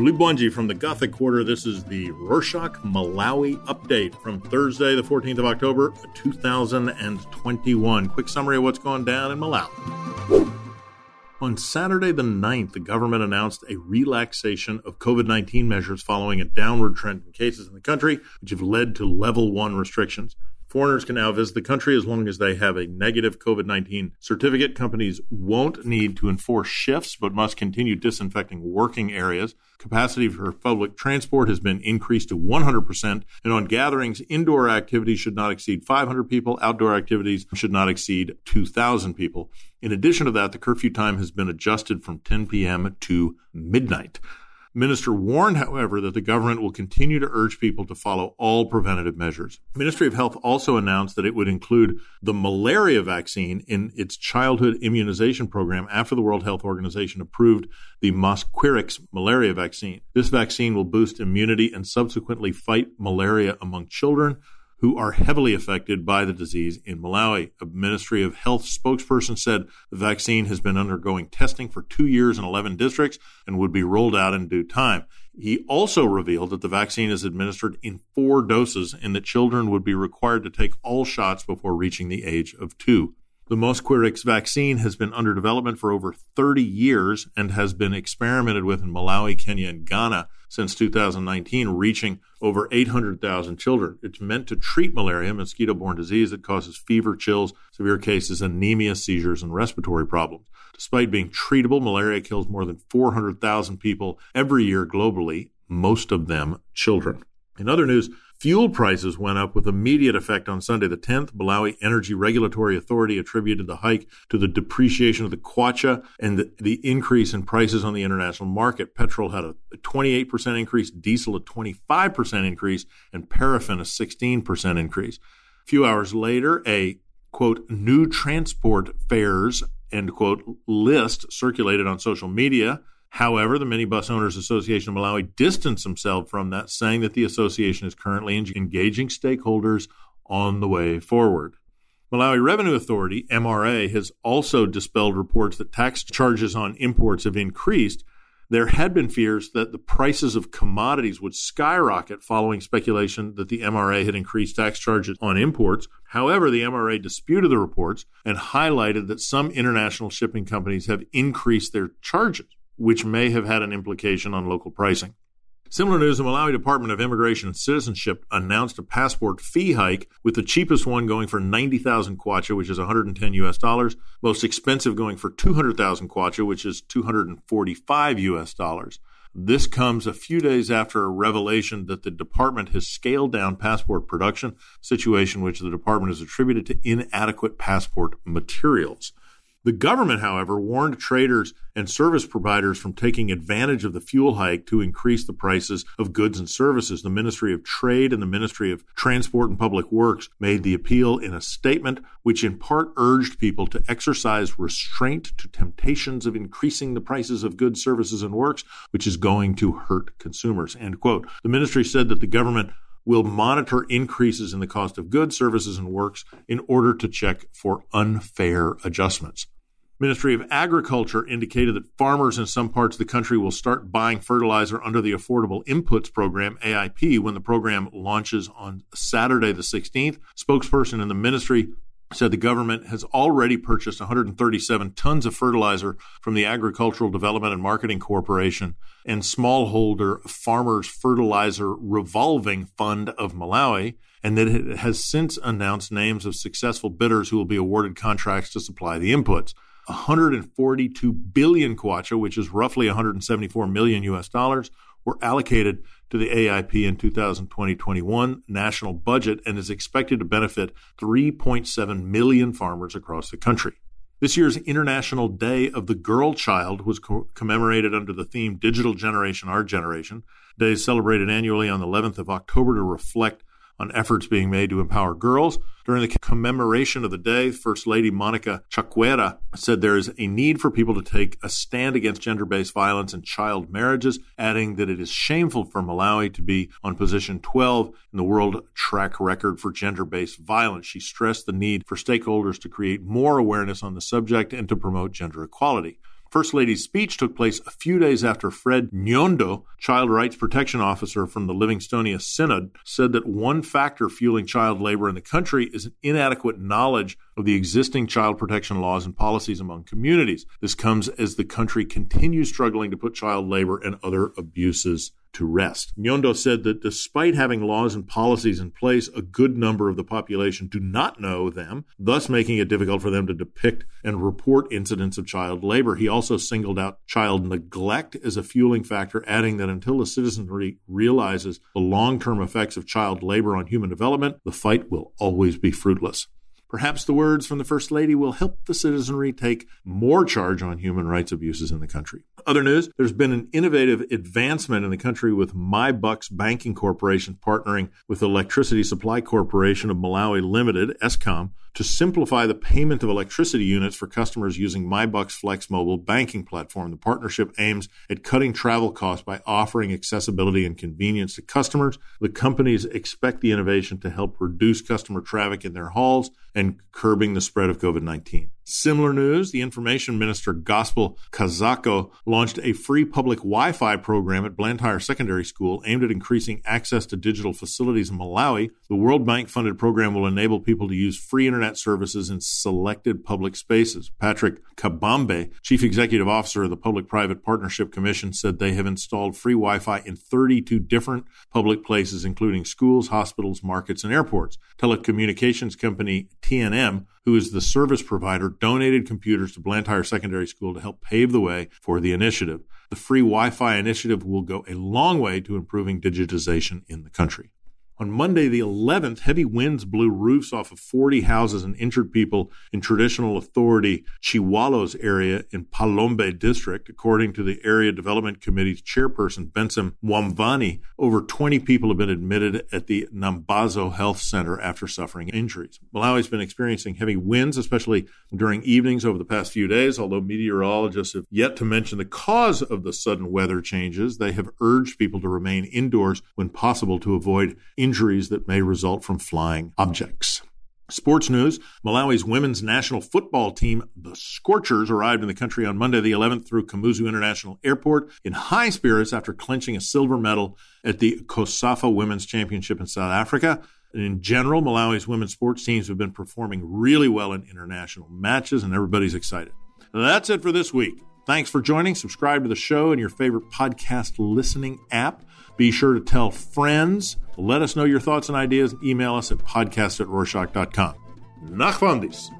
Louis Bonji from the Gothic Quarter. This is the Rorschach Malawi update from Thursday, the 14th of October, 2021. Quick summary of what's going down in Malawi. On Saturday, the 9th, the government announced a relaxation of COVID 19 measures following a downward trend in cases in the country, which have led to level one restrictions. Foreigners can now visit the country as long as they have a negative COVID 19 certificate. Companies won't need to enforce shifts, but must continue disinfecting working areas. Capacity for public transport has been increased to 100%. And on gatherings, indoor activities should not exceed 500 people. Outdoor activities should not exceed 2,000 people. In addition to that, the curfew time has been adjusted from 10 p.m. to midnight. Minister warned, however, that the government will continue to urge people to follow all preventative measures. Ministry of Health also announced that it would include the malaria vaccine in its childhood immunization program after the World Health Organization approved the Mosquirix malaria vaccine. This vaccine will boost immunity and subsequently fight malaria among children who are heavily affected by the disease in Malawi. A Ministry of Health spokesperson said the vaccine has been undergoing testing for two years in 11 districts and would be rolled out in due time. He also revealed that the vaccine is administered in four doses and that children would be required to take all shots before reaching the age of two. The Mosquirix vaccine has been under development for over 30 years and has been experimented with in Malawi, Kenya, and Ghana since 2019, reaching over 800,000 children. It's meant to treat malaria, mosquito borne disease that causes fever, chills, severe cases, anemia, seizures, and respiratory problems. Despite being treatable, malaria kills more than 400,000 people every year globally, most of them children. In other news, Fuel prices went up with immediate effect on Sunday the 10th. Malawi Energy Regulatory Authority attributed the hike to the depreciation of the kwacha and the, the increase in prices on the international market. Petrol had a 28% increase, diesel a 25% increase, and paraffin a 16% increase. A few hours later, a quote, new transport fares, end quote, list circulated on social media However, the Minibus Owners Association of Malawi distanced themselves from that, saying that the association is currently engaging stakeholders on the way forward. Malawi Revenue Authority, MRA, has also dispelled reports that tax charges on imports have increased. There had been fears that the prices of commodities would skyrocket following speculation that the MRA had increased tax charges on imports. However, the MRA disputed the reports and highlighted that some international shipping companies have increased their charges which may have had an implication on local pricing. Similar news the Malawi Department of Immigration and Citizenship announced a passport fee hike, with the cheapest one going for 90,000 kwacha, which is 110 US dollars, most expensive going for 200,000 kwacha, which is 245 US dollars. This comes a few days after a revelation that the department has scaled down passport production, situation which the department has attributed to inadequate passport materials. The government, however, warned traders and service providers from taking advantage of the fuel hike to increase the prices of goods and services. The Ministry of Trade and the Ministry of Transport and Public Works made the appeal in a statement which in part urged people to exercise restraint to temptations of increasing the prices of goods, services, and works, which is going to hurt consumers. End quote. The ministry said that the government will monitor increases in the cost of goods, services, and works in order to check for unfair adjustments. Ministry of Agriculture indicated that farmers in some parts of the country will start buying fertilizer under the Affordable Inputs Program, AIP, when the program launches on Saturday the 16th. Spokesperson in the ministry said the government has already purchased 137 tons of fertilizer from the Agricultural Development and Marketing Corporation and smallholder Farmers Fertilizer Revolving Fund of Malawi, and that it has since announced names of successful bidders who will be awarded contracts to supply the inputs. 142 billion kwacha, which is roughly 174 million US dollars, were allocated to the AIP in 2020-21 national budget and is expected to benefit 3.7 million farmers across the country. This year's International Day of the Girl Child was co- commemorated under the theme Digital Generation, Our Generation. Day is celebrated annually on the 11th of October to reflect on efforts being made to empower girls. During the commemoration of the day, First Lady Monica Chakwera said there is a need for people to take a stand against gender based violence and child marriages, adding that it is shameful for Malawi to be on position 12 in the world track record for gender based violence. She stressed the need for stakeholders to create more awareness on the subject and to promote gender equality. First Lady's speech took place a few days after Fred Nyondo, child rights protection officer from the Livingstonia Synod, said that one factor fueling child labor in the country is an inadequate knowledge of the existing child protection laws and policies among communities. This comes as the country continues struggling to put child labor and other abuses to rest. Nyondo said that despite having laws and policies in place, a good number of the population do not know them, thus making it difficult for them to depict and report incidents of child labor. He also singled out child neglect as a fueling factor, adding that until the citizenry realizes the long term effects of child labor on human development, the fight will always be fruitless. Perhaps the words from the First Lady will help the citizenry take more charge on human rights abuses in the country. Other news there's been an innovative advancement in the country with MyBucks Banking Corporation partnering with Electricity Supply Corporation of Malawi Limited, ESCOM, to simplify the payment of electricity units for customers using MyBucks Flex mobile banking platform. The partnership aims at cutting travel costs by offering accessibility and convenience to customers. The companies expect the innovation to help reduce customer traffic in their halls and curbing the spread of COVID 19. Similar news the information minister Gospel Kazako launched a free public Wi Fi program at Blantyre Secondary School aimed at increasing access to digital facilities in Malawi. The World Bank funded program will enable people to use free internet services in selected public spaces. Patrick Kabambe, Chief Executive Officer of the Public Private Partnership Commission, said they have installed free Wi Fi in 32 different public places, including schools, hospitals, markets, and airports. Telecommunications company TNM who is the service provider, donated computers to Blantyre Secondary School to help pave the way for the initiative. The free Wi Fi initiative will go a long way to improving digitization in the country. On Monday, the 11th, heavy winds blew roofs off of 40 houses and injured people in traditional authority Chiwalos area in Phalombe district. According to the Area Development Committee's chairperson, Benson Mwamvani, over 20 people have been admitted at the Nambazo Health Center after suffering injuries. Malawi's been experiencing heavy winds, especially during evenings over the past few days, although meteorologists have yet to mention the cause of the sudden weather changes. They have urged people to remain indoors when possible to avoid injuries injuries that may result from flying objects. Sports news Malawi's women's national football team, the Scorchers, arrived in the country on Monday the 11th through Kamuzu International Airport in high spirits after clinching a silver medal at the COSAFA Women's Championship in South Africa. And in general, Malawi's women's sports teams have been performing really well in international matches, and everybody's excited. That's it for this week. Thanks for joining. Subscribe to the show in your favorite podcast listening app. Be sure to tell friends. Let us know your thoughts and ideas. Email us at podcast at Rorschach.com. Nachwandis.